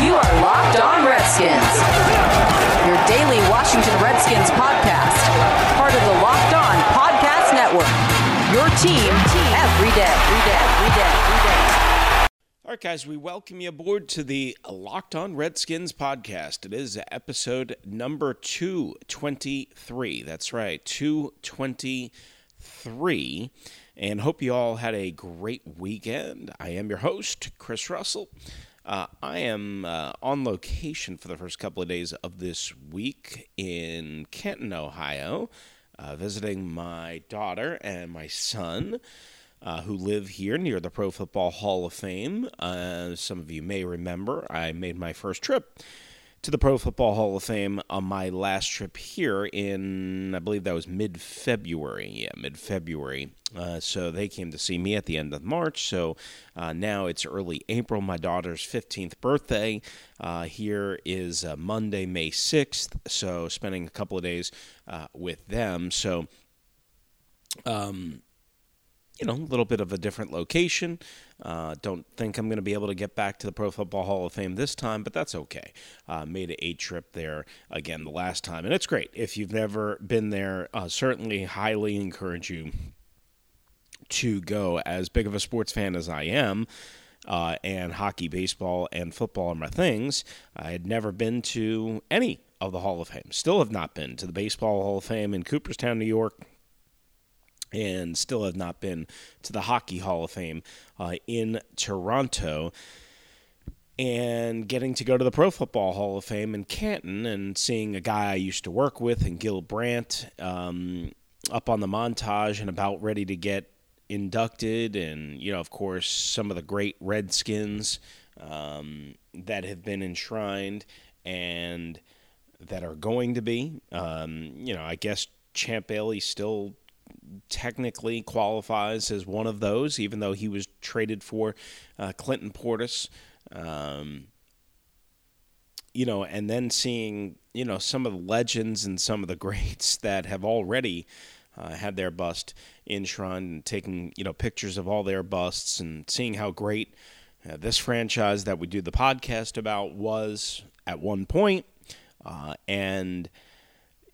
You are Locked On Redskins, your daily Washington Redskins podcast, part of the Locked On Podcast Network. Your team every day, every day, every day, every day. All right, guys, we welcome you aboard to the Locked On Redskins podcast. It is episode number 223. That's right, 223. And hope you all had a great weekend. I am your host, Chris Russell. Uh, I am uh, on location for the first couple of days of this week in Canton, Ohio, uh, visiting my daughter and my son. Uh, who live here near the Pro Football Hall of Fame. Uh, some of you may remember I made my first trip to the Pro Football Hall of Fame on my last trip here in, I believe that was mid February. Yeah, mid February. Uh, so they came to see me at the end of March. So uh, now it's early April, my daughter's 15th birthday. Uh, here is uh, Monday, May 6th. So spending a couple of days uh, with them. So, um, you know, a little bit of a different location. Uh, don't think I'm going to be able to get back to the Pro Football Hall of Fame this time, but that's okay. Uh, made an eight trip there again the last time, and it's great. If you've never been there, uh, certainly highly encourage you to go. As big of a sports fan as I am, uh, and hockey, baseball, and football are my things, I had never been to any of the Hall of Fame. Still have not been to the Baseball Hall of Fame in Cooperstown, New York and still have not been to the Hockey Hall of Fame uh, in Toronto. And getting to go to the Pro Football Hall of Fame in Canton and seeing a guy I used to work with, and Gil Brandt, um, up on the montage and about ready to get inducted. And, you know, of course, some of the great Redskins um, that have been enshrined and that are going to be. Um, you know, I guess Champ Bailey still technically qualifies as one of those, even though he was traded for uh, Clinton Portis. Um, you know, and then seeing, you know, some of the legends and some of the greats that have already uh, had their bust enshrined and taking, you know, pictures of all their busts and seeing how great uh, this franchise that we do the podcast about was at one point. Uh, and,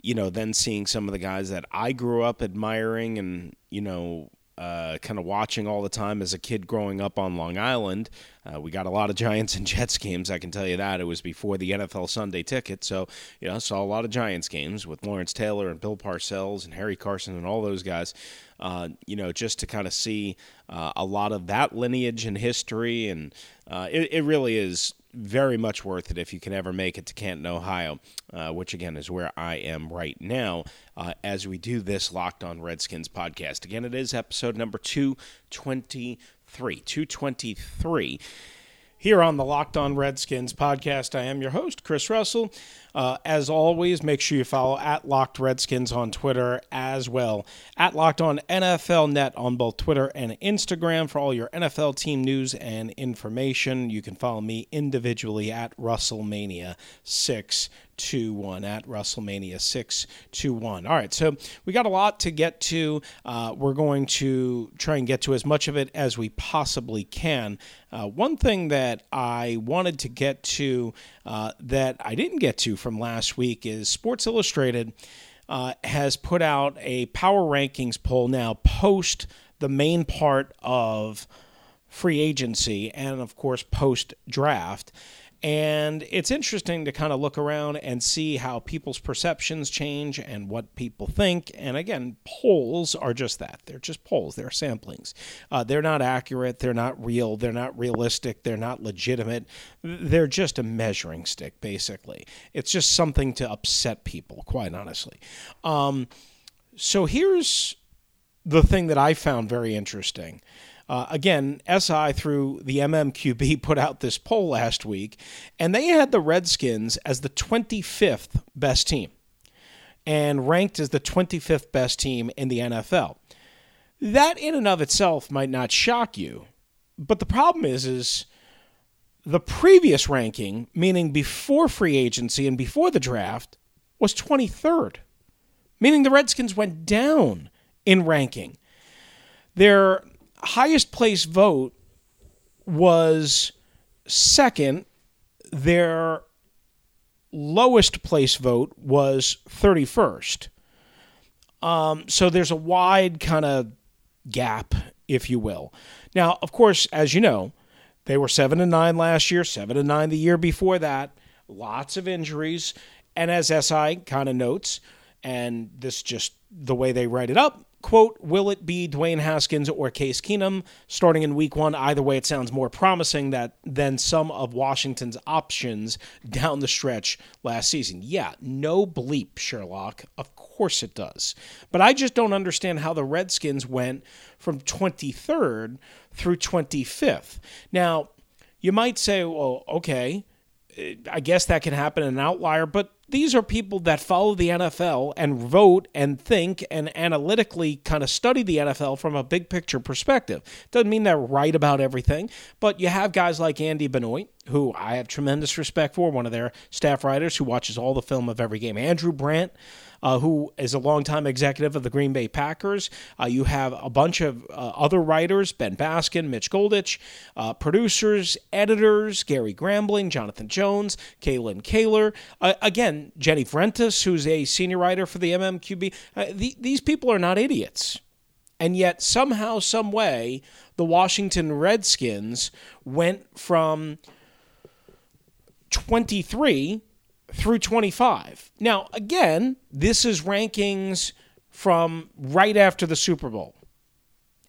you know, then seeing some of the guys that I grew up admiring and, you know, uh, kind of watching all the time as a kid growing up on Long Island. Uh, we got a lot of Giants and Jets games, I can tell you that. It was before the NFL Sunday ticket, so, you know, saw a lot of Giants games with Lawrence Taylor and Bill Parcells and Harry Carson and all those guys. Uh, you know, just to kind of see uh, a lot of that lineage and history. And uh, it, it really is very much worth it if you can ever make it to Canton, Ohio, uh, which again is where I am right now uh, as we do this Locked On Redskins podcast. Again, it is episode number 223. 223 here on the Locked On Redskins podcast. I am your host, Chris Russell. Uh, as always, make sure you follow at Locked Redskins on Twitter as well. At Locked On NFL Net on both Twitter and Instagram for all your NFL team news and information. You can follow me individually at Russellmania Six. 2 1 at Russellmania 6 2 1. All right, so we got a lot to get to. Uh, we're going to try and get to as much of it as we possibly can. Uh, one thing that I wanted to get to uh, that I didn't get to from last week is Sports Illustrated uh, has put out a power rankings poll now post the main part of free agency and, of course, post draft and it's interesting to kind of look around and see how people's perceptions change and what people think. And again, polls are just that. They're just polls, they're samplings. Uh, they're not accurate, they're not real, they're not realistic, they're not legitimate. They're just a measuring stick, basically. It's just something to upset people, quite honestly. Um, so here's the thing that I found very interesting. Uh, again, SI through the MMQB put out this poll last week, and they had the Redskins as the 25th best team and ranked as the 25th best team in the NFL. That in and of itself might not shock you, but the problem is is the previous ranking, meaning before free agency and before the draft, was 23rd, meaning the Redskins went down in ranking. Their highest place vote was second. Their lowest place vote was 31st. Um, so there's a wide kind of gap, if you will. Now, of course, as you know, they were seven and nine last year, seven and nine the year before that. Lots of injuries, and as SI kind of notes, and this just the way they write it up, quote, will it be Dwayne Haskins or Case Keenum starting in week one? Either way, it sounds more promising that than some of Washington's options down the stretch last season. Yeah, no bleep, Sherlock. Of course it does. But I just don't understand how the Redskins went from 23rd through 25th. Now, you might say, well, okay, I guess that can happen in an outlier, but these are people that follow the NFL and vote and think and analytically kind of study the NFL from a big picture perspective. Doesn't mean they're right about everything, but you have guys like Andy Benoit, who I have tremendous respect for, one of their staff writers who watches all the film of every game. Andrew Brandt, uh, who is a longtime executive of the Green Bay Packers. Uh, you have a bunch of uh, other writers Ben Baskin, Mitch Goldich, uh, producers, editors, Gary Gramling, Jonathan Jones, Kalyn Kahler. Uh, again, Jenny Vrentas, who's a senior writer for the MMQB. Uh, the, these people are not idiots. And yet, somehow, some way, the Washington Redskins went from 23 through 25. Now, again, this is rankings from right after the Super Bowl.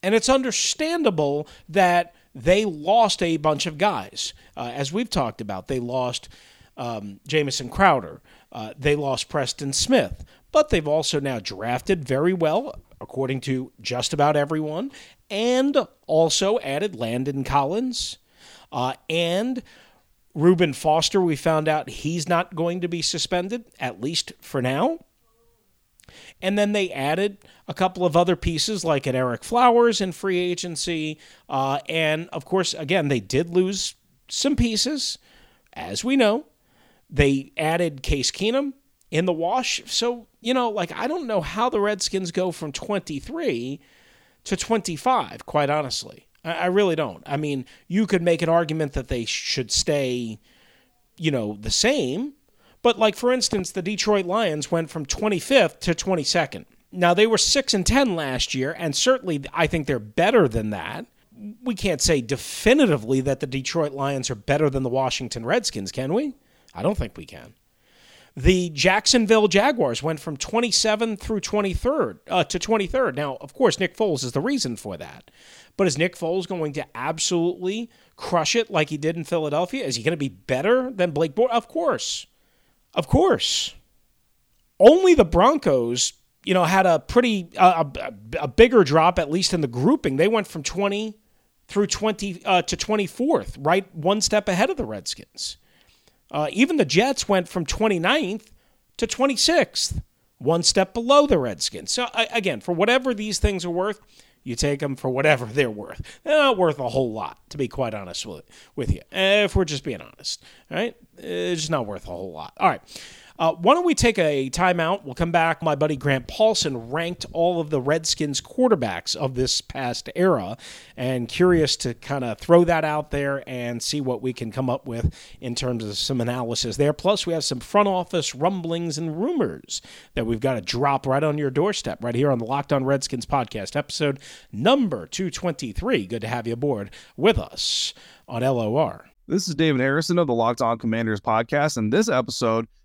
And it's understandable that they lost a bunch of guys. Uh, as we've talked about, they lost um, Jamison Crowder, uh, they lost Preston Smith, but they've also now drafted very well, according to just about everyone, and also added Landon Collins uh, and Reuben Foster, we found out he's not going to be suspended, at least for now. And then they added a couple of other pieces like an Ereck Flowers in free agency. Uh, and of course, again, they did lose some pieces, as we know. They added Case Keenum in the wash. So, you know, like, I don't know how the Redskins go from 23 to 25, quite honestly. I really don't. I mean, you could make an argument that they should stay, you know, the same. But like for instance, the Detroit Lions went from 25th to 22nd. Now they were 6 and 10 last year and certainly I think they're better than that. We can't say definitively that the Detroit Lions are better than the Washington Redskins, can we? I don't think we can. The Jacksonville Jaguars went from 27th through 23rd uh, to 23rd. Now, of course, Nick Foles is the reason for that. But is Nick Foles going to absolutely crush it like he did in Philadelphia? Is he going to be better than Blake Bortles? Of course. Of course. Only the Broncos, you know, had a pretty a, a, bigger drop at least in the grouping. They went from 20 through 20 uh, to 24th, right one step ahead of the Redskins. Uh, even the Jets went from 29th to 26th, one step below the Redskins. So again, for whatever these things are worth, you take them for whatever they're worth. They're not worth a whole lot, to be quite honest with, with you. If we're just being honest, all right? It's just not worth a whole lot. All right. Uh, why don't we take a timeout? We'll come back. My buddy Grant Paulsen ranked all of the Redskins quarterbacks of this past era, and curious to kind of throw that out there and see what we can come up with in terms of some analysis there. Plus, we have some front office rumblings and rumors that we've got to drop right on your doorstep right here on the Locked On Redskins podcast, episode number 223. Good to have you aboard with us on LOR. This is David Harrison of the Locked On Commanders podcast, and this episode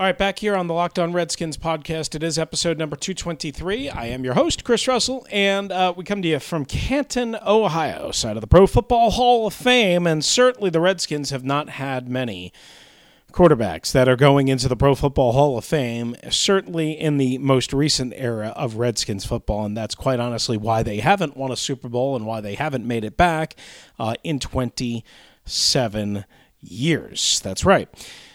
All right, back here on the Locked On Redskins podcast. It is episode number 223. I am your host, Chris Russell, and uh, we come to you from Canton, Ohio, side of the Pro Football Hall of Fame. And certainly the Redskins have not had many quarterbacks that are going into the Pro Football Hall of Fame, certainly in the most recent era of Redskins football. And that's quite honestly why they haven't won a Super Bowl and why they haven't made it back uh, in 27 years. That's right.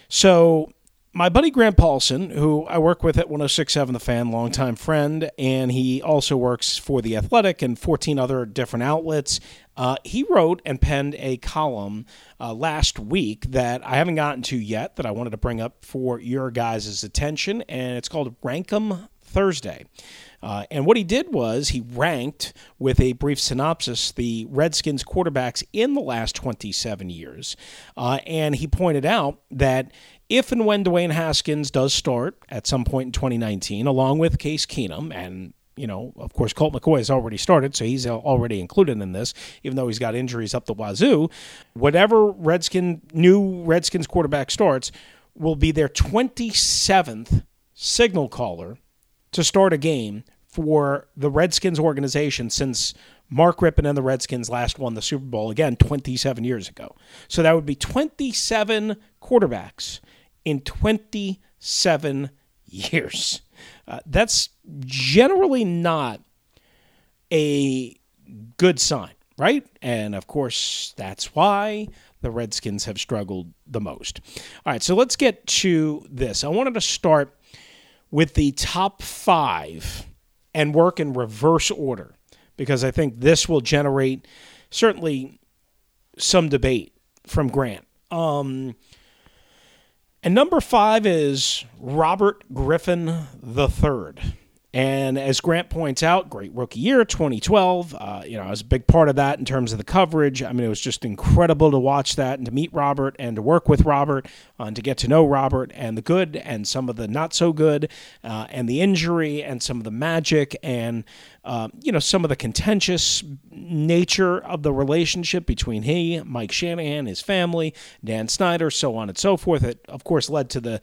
So my buddy Grant Paulsen, who I work with at 1067 The Fan, longtime friend, and he also works for The Athletic and 14 other different outlets. Uh, he wrote and penned a column uh, last week that I haven't gotten to yet that I wanted to bring up for your guys' attention, and it's called Rankum Thursday. Uh, and what he did was he ranked, with a brief synopsis, the Redskins quarterbacks in the last 27 years. Uh, and he pointed out that if and when Dwayne Haskins does start at some point in 2019, along with Case Keenum, and you know, of course, Colt McCoy has already started, so he's already included in this, even though he's got injuries up the wazoo. Whatever Redskin new Redskins quarterback starts will be their 27th signal caller to start a game for the Redskins organization since Mark Rypien and the Redskins last won the Super Bowl again 27 years ago. So that would be 27 quarterbacks in 27 years. Uh, that's generally not a good sign, right? And of course, that's why the Redskins have struggled the most. All right, so let's get to this. I wanted to start with the top five and work in reverse order because I think this will generate certainly some debate from Grant. Um, and number five is Robert Griffin III. And as Grant points out, great rookie year, 2012. Uh, you know, I was a big part of that in terms of the coverage. I mean, it was just incredible to watch that and to meet Robert and to work with Robert uh, and to get to know Robert and the good and some of the not so good uh, and the injury and some of the magic and, uh, you know, some of the contentious nature of the relationship between he, Mike Shanahan, his family, Dan Snyder, so on and so forth. It, of course, led to the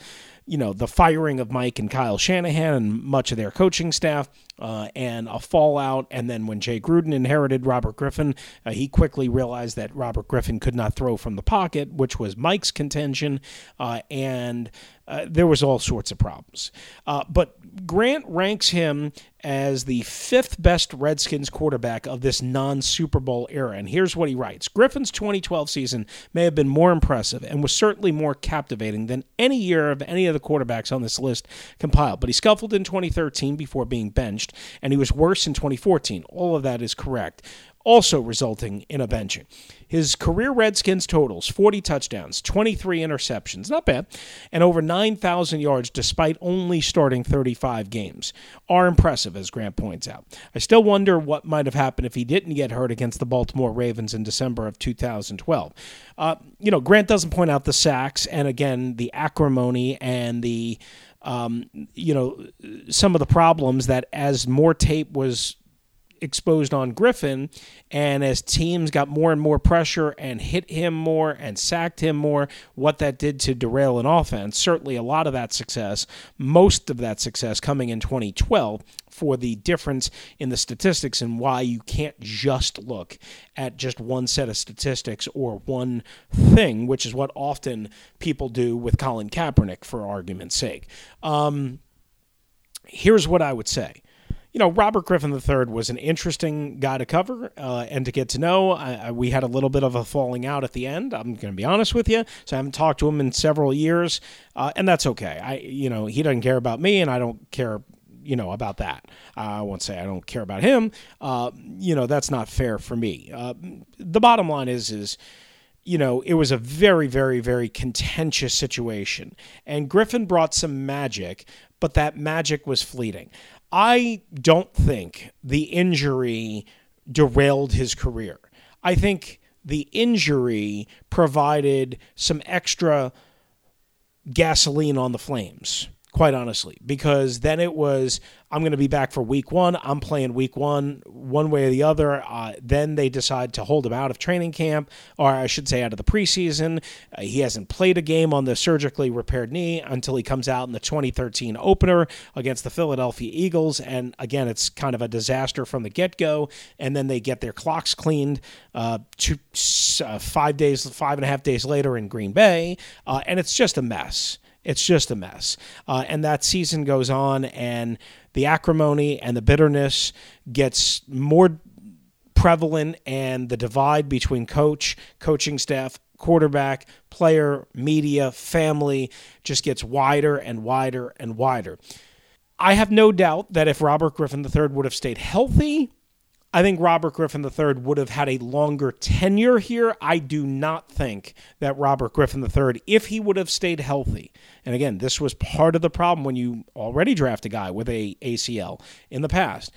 you know, the firing of Mike and Kyle Shanahan and much of their coaching staff, uh, and a fallout. And then when Jay Gruden inherited Robert Griffin, uh, he quickly realized that Robert Griffin could not throw from the pocket, which was Mike's contention, uh, and uh, there was all sorts of problems. Uh, but Grant ranks him as the fifth best Redskins quarterback of this non Super Bowl era. And here's what he writes Griffin's 2012 season may have been more impressive and was certainly more captivating than any year of any of the quarterbacks on this list compiled. But he scuffled in 2013 before being benched, and he was worse in 2014. All of that is correct also resulting in a benching. His career Redskins totals 40 touchdowns, 23 interceptions, not bad, and over 9,000 yards despite only starting 35 games are impressive, as Grant points out. I still wonder what might have happened if he didn't get hurt against the Baltimore Ravens in December of 2012. Uh, you know, Grant doesn't point out the sacks and, again, the acrimony and the. Um, you know, some of the problems that as more tape was exposed on Griffin. And as teams got more and more pressure and hit him more and sacked him more, what that did to derail an offense. Certainly a lot of that success, most of that success coming in 2012 for the difference in the statistics and why you can't just look at just one set of statistics or one thing, which is what often people do with Colin Kaepernick, for argument's sake. Um, here's what I would say you know, Robert Griffin III was an interesting guy to cover uh, and to get to know. I, I, we had a little bit of a falling out at the end. I'm going to be honest with you. So I haven't talked to him in several years, uh, and that's okay. I, you know, he doesn't care about me, and I don't care, you know, about that. I won't say I don't care about him. Uh, you know, that's not fair for me. Uh, the bottom line is, is you know, it was a very, very, very contentious situation. And Griffin brought some magic, but that magic was fleeting. I don't think the injury derailed his career. I think the injury provided some extra gasoline on the flames quite honestly, because then it was I'm going to be back for week one. I'm playing week one, one way or the other. Uh, then they decide to hold him out of training camp, or I should say, out of the preseason. Uh, he hasn't played a game on the surgically repaired knee until he comes out in the 2013 opener against the Philadelphia Eagles. And again, it's kind of a disaster from the get go. And then they get their clocks cleaned uh, two, uh, five days, five and a half days later in Green Bay. Uh, and it's just a mess. It's just a mess. Uh, and that season goes on, and the acrimony and the bitterness gets more prevalent, and the divide between coach, coaching staff, quarterback, player, media, family just gets wider and wider and wider. I have no doubt that if Robert Griffin III would have stayed healthy, I think Robert Griffin III would have had a longer tenure here. I do not think that Robert Griffin III, if he would have stayed healthy, and again, this was part of the problem when you already draft a guy with a ACL in the past,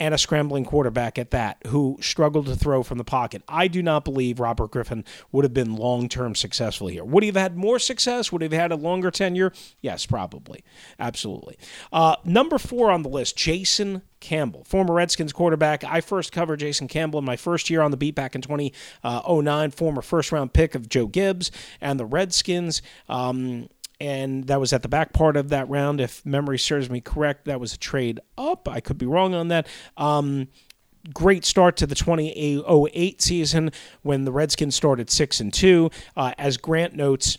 and a scrambling quarterback at that who struggled to throw from the pocket. I do not believe Robert Griffin would have been long term successful here. Would he have had more success? Would he have had a longer tenure? Yes, probably. Absolutely. Uh, number four on the list, Jason Campbell, former Redskins quarterback. I first covered Jason Campbell in my first year on the beat back in 2009, former first round pick of Joe Gibbs and the Redskins. Um, and that was at the back part of that round. If memory serves me correct, that was a trade up. I could be wrong on that. Um, great start to the 2008 season when the Redskins started six and two. Uh, as Grant notes,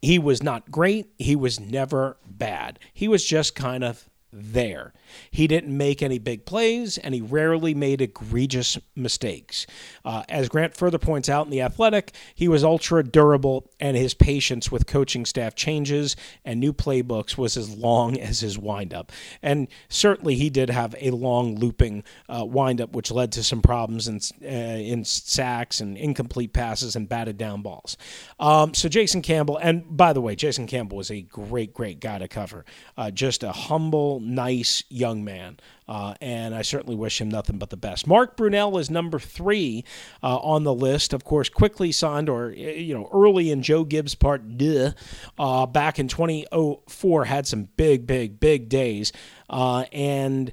he was not great. He was never bad. He was just kind of there. He didn't make any big plays, and he rarely made egregious mistakes. Uh, as Grant further points out in The Athletic, he was ultra durable, and his patience with coaching staff changes and new playbooks was as long as his windup. And certainly he did have a long looping uh, windup, which led to some problems in, uh, in sacks and incomplete passes and batted down balls. Um, so Jason Campbell, and by the way, Jason Campbell was a great, great guy to cover. Uh, just a humble, nice young man. Uh, and I certainly wish him nothing but the best. Mark Brunell is number three uh, on the list. Of course, quickly signed, or you know, early in Joe Gibbs' part, duh, uh, back in 2004, had some big, big, big days, uh, and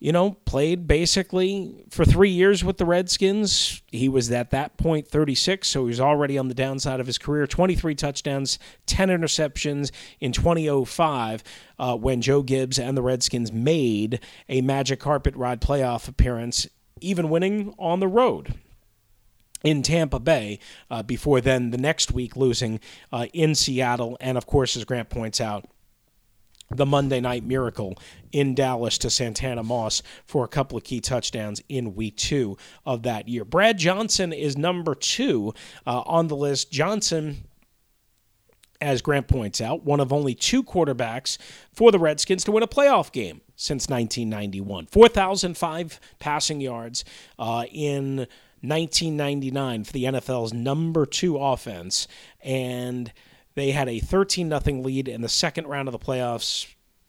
you know, played basically for three years with the Redskins. He was at that point 36, so he was already on the downside of his career. 23 touchdowns, 10 interceptions in 2005 uh, when Joe Gibbs and the Redskins made a Magic Carpet Ride playoff appearance, even winning on the road in Tampa Bay uh, before then the next week losing uh, in Seattle. And of course, as Grant points out, the Monday Night Miracle in Dallas to Santana Moss for a couple of key touchdowns in week two of that year. Brad Johnson is number two uh, on the list. Johnson as Grant points out, one of only two quarterbacks for the Redskins to win a playoff game since 1991. 4,005 passing yards uh, in 1999 for the NFL's number two offense. And they had a 13 0 lead in the second round of the playoffs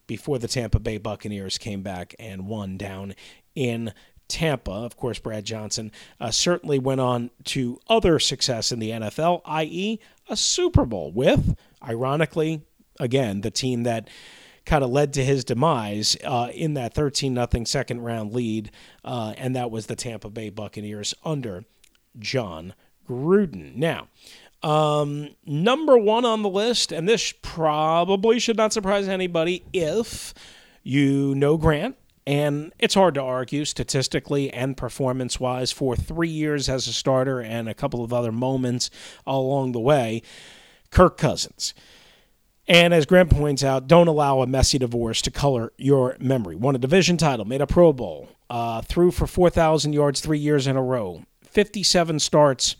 before the Tampa Bay Buccaneers came back and won down in Tampa. Of course, Brad Johnson uh, certainly went on to other success in the NFL, i.e., a Super Bowl with, ironically, again, the team that kind of led to his demise uh, in that 13 0 second round lead, uh, and that was the Tampa Bay Buccaneers under Jon Gruden. Now, um, number one on the list, and this probably should not surprise anybody if you know Grant. And it's hard to argue statistically and performance wise for three years as a starter and a couple of other moments along the way. Kirk Cousins. And as Grant points out, don't allow a messy divorce to color your memory. Won a division title, made a Pro Bowl, uh, threw for 4,000 yards three years in a row, 57 starts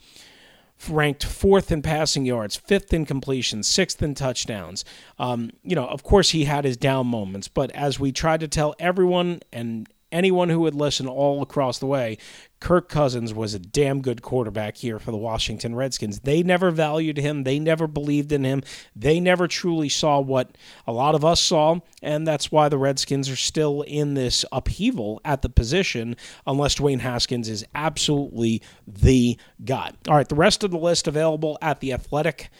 ranked fourth in passing yards, fifth in completions, sixth in touchdowns. Um, you know, of course, he had his down moments, but as we tried to tell everyone and anyone who would listen all across the way, Kirk Cousins was a damn good quarterback here for the Washington Redskins. They never valued him, they never believed in him, they never truly saw what a lot of us saw, and that's why the Redskins are still in this upheaval at the position unless Dwayne Haskins is absolutely the guy. All right, the rest of the list available at the Athletic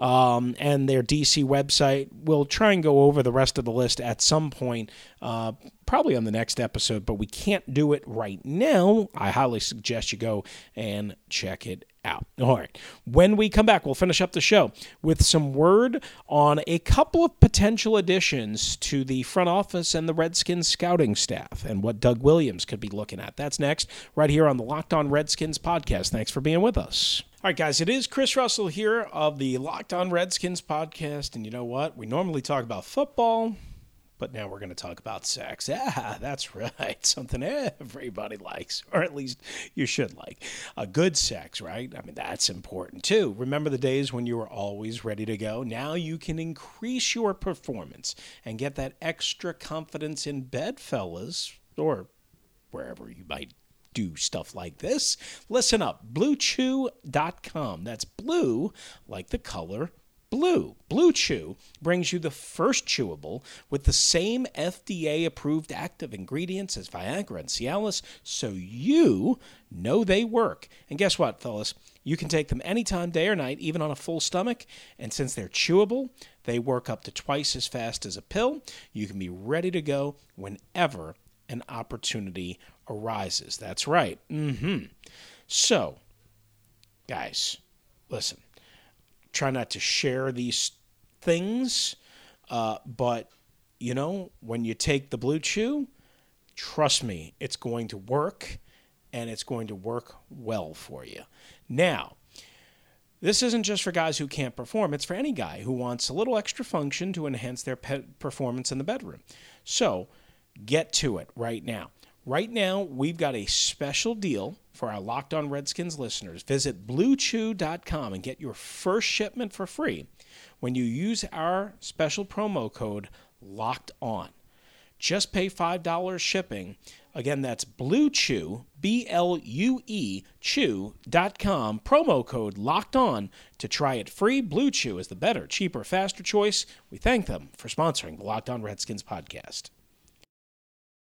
um, and their DC website. We'll try and go over the rest of the list at some point, uh, probably on the next episode, but we can't do it right now. I highly suggest you go and check it out. All right. When we come back, we'll finish up the show with some word on a couple of potential additions to the front office and the Redskins scouting staff and what Doug Williams could be looking at. That's next, right here on the Locked On Redskins podcast. Thanks for being with us. All right, guys, it is Chris Russell here of the Locked On Redskins podcast. And you know what? We normally talk about football but now we're going to talk about sex. Ah, that's right. Something everybody likes, or at least you should like. A good sex, right? I mean, that's important too. Remember the days when you were always ready to go? Now you can increase your performance and get that extra confidence in bed, fellas, or wherever you might do stuff like this. Listen up, bluechew.com. That's blue like the color Blue. Blue Chew brings you the first chewable with the same FDA approved active ingredients as Viagra and Cialis, so you know they work. And guess what, fellas? You can take them anytime, day or night, even on a full stomach. And since they're chewable, they work up to twice as fast as a pill. You can be ready to go whenever an opportunity arises. That's right. Mm-hmm. So, guys, listen try not to share these things. Uh, but, you know, when you take the Blue Chew, trust me, it's going to work and it's going to work well for you. Now, this isn't just for guys who can't perform, it's for any guy who wants a little extra function to enhance their performance in the bedroom. So, get to it right now. Right now, we've got a special deal for our Locked On Redskins listeners. Visit bluechew.com and get your first shipment for free when you use our special promo code Locked On. Just pay $5 shipping. Again, that's Blue Chew, B L U E Chew.com, promo code locked on to try it free. Blue Chew is the better, cheaper, faster choice. We thank them for sponsoring the Locked On Redskins podcast.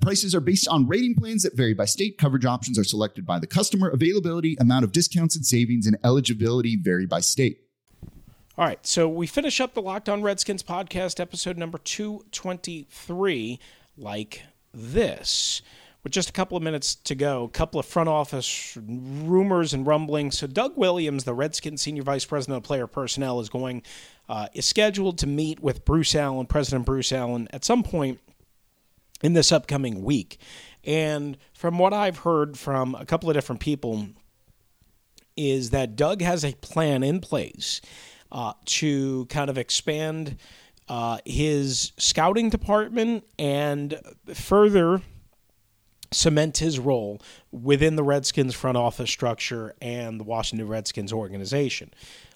Prices are based on rating plans that vary by state. Coverage options are selected by the customer. Availability, amount of discounts and savings, and eligibility vary by state. All right, so we finish up the Locked On Redskins podcast, episode number 223, like this. With just a couple of minutes to go, a couple of front office rumors and rumblings. So, Doug Williams, the Redskins senior vice president of player personnel, is going, uh, is scheduled to meet with Bruce Allen, President Bruce Allen, at some point in this upcoming week. And from what I've heard from a couple of different people, is that Doug has a plan in place uh, to kind of expand uh, his scouting department and further cement his role within the Redskins front office structure and the Washington Redskins organization.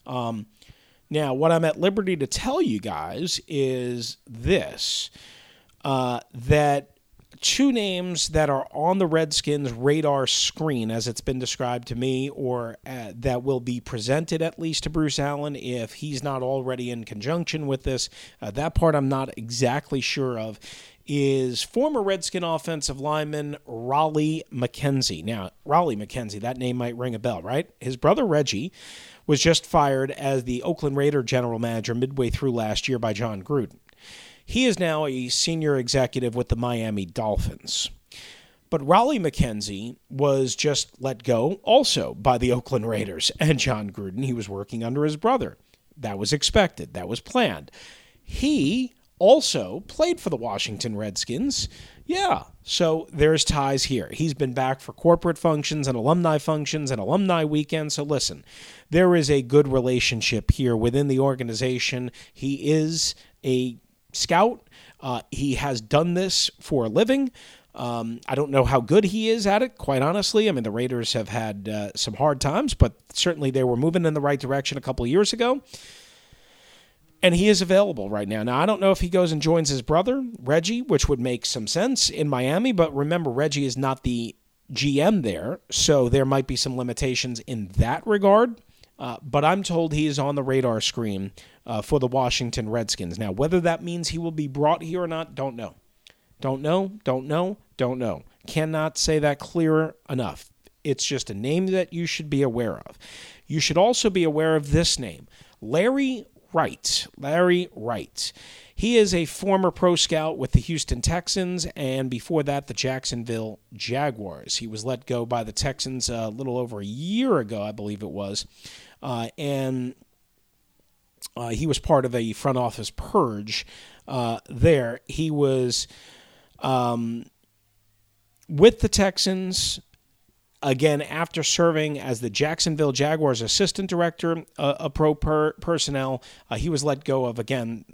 Um, now, what I'm at liberty to tell you guys is this uh, that two names that are on the Redskins radar screen, as it's been described to me, or uh, that will be presented at least to Bruce Allen if he's not already in conjunction with this. Uh, that part I'm not exactly sure of. Is former Redskin offensive lineman Raleigh McKenzie. Now, Raleigh McKenzie, that name might ring a bell, right? His brother Reggie was just fired as the Oakland Raider general manager midway through last year by Jon Gruden. He is now a senior executive with the Miami Dolphins. But Raleigh McKenzie was just let go also by the Oakland Raiders and Jon Gruden. He was working under his brother. That was expected, that was planned. He also played for the Washington Redskins. Yeah, so there's ties here. He's been back for corporate functions and alumni functions and alumni weekends. So listen, there is a good relationship here within the organization. He is a scout. Uh, he has done this for a living. Um, I don't know how good he is at it, quite honestly. I mean, the Raiders have had uh, some hard times, but certainly they were moving in the right direction a couple years ago and he is available right now. Now, I don't know if he goes and joins his brother, Reggie, which would make some sense in Miami, but remember, Reggie is not the GM there, so there might be some limitations in that regard. Uh, but I'm told he is on the radar screen uh, for the Washington Redskins. Now, whether that means he will be brought here or not, don't know. Don't know, don't know, don't know. Cannot say that clearer enough. It's just a name that you should be aware of. You should also be aware of this name Larry Wright. Larry Wright. He is a former pro scout with the Houston Texans and before that the Jacksonville Jaguars. He was let go by the Texans a little over a year ago, I believe it was. Uh, and uh, he was part of a front office purge uh, there. He was um, with the Texans again after serving as the Jacksonville Jaguars assistant director uh, of pro per- personnel. Uh, he was let go of again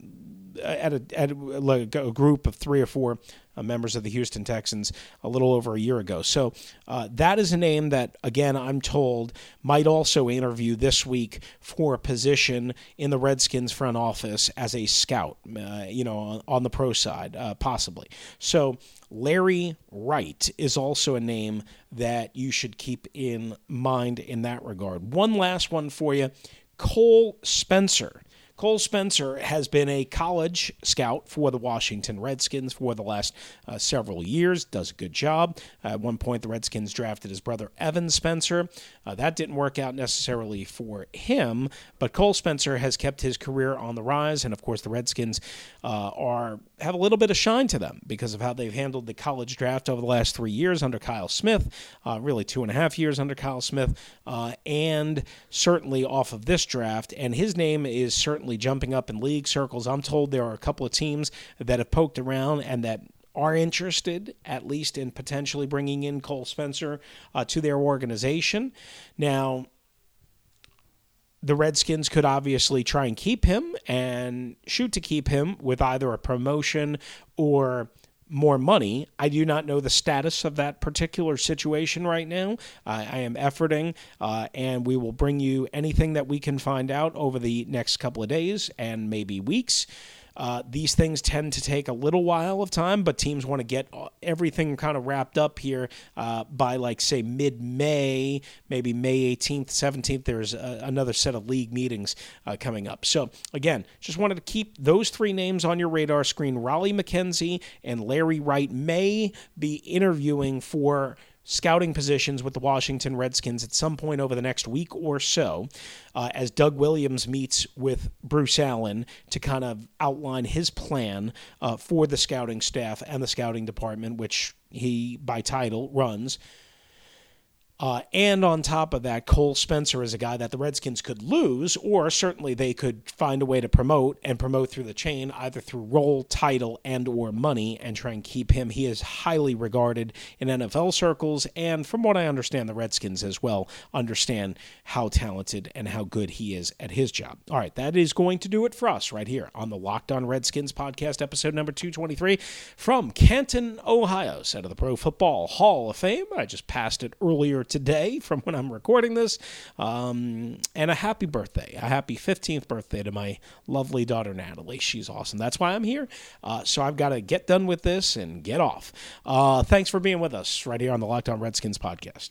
at a, at a, a group of three or four uh, members of the Houston Texans a little over a year ago. So uh, that is a name that, again, I'm told might also interview this week for a position in the Redskins front office as a scout, uh, you know, on, on, the pro side, uh, possibly. So Larry Wright is also a name that you should keep in mind in that regard. One last one for you Cole Spencer. Cole Spencer has been a college scout for the Washington Redskins for the last uh, several years, does a good job. Uh, at one point, the Redskins drafted his brother Evan Spencer. Uh, that didn't work out necessarily for him, but Cole Spencer has kept his career on the rise, and of course, the Redskins uh, are have a little bit of shine to them because of how they've handled the college draft over the last three years under Kyle Smith, uh, really two and a half years under Kyle Smith, uh, and certainly off of this draft. And his name is certainly jumping up in league circles. I'm told there are a couple of teams that have poked around and that are interested, at least in potentially bringing in Cole Spencer uh, to their organization. Now, the Redskins could obviously try and keep him and shoot to keep him with either a promotion or more money. I do not know the status of that particular situation right now. Uh, I am efforting, uh, and we will bring you anything that we can find out over the next couple of days and maybe weeks. Uh, these things tend to take a little while of time, but teams want to get everything kind of wrapped up here uh, by, like, say, mid May, maybe May 18th, 17th. There's a, another set of league meetings uh, coming up. So, again, just wanted to keep those three names on your radar screen. Raleigh McKenzie and Larry Wright may be interviewing for scouting positions with the Washington Redskins at some point over the next week or so, uh, as Doug Williams meets with Bruce Allen to kind of outline his plan uh, for the scouting staff and the scouting department, which he, by title, runs. Uh, and on top of that, Cole Spencer is a guy that the Redskins could lose, or certainly they could find a way to promote and promote through the chain, either through role, title, and or money, and try and keep him. He is highly regarded in NFL circles, and from what I understand, the Redskins as well understand how talented and how good he is at his job. All right, that is going to do it for us right here on the Locked On Redskins podcast, episode number 223 from Canton, Ohio, set of the Pro Football Hall of Fame. I just passed it earlier today from when I'm recording this. Um, and a happy birthday, a happy 15th birthday to my lovely daughter, Natalie. She's awesome. That's why I'm here. Uh, so I've got to get done with this and get off. Uh, thanks for being with us right here on the Locked On Redskins podcast.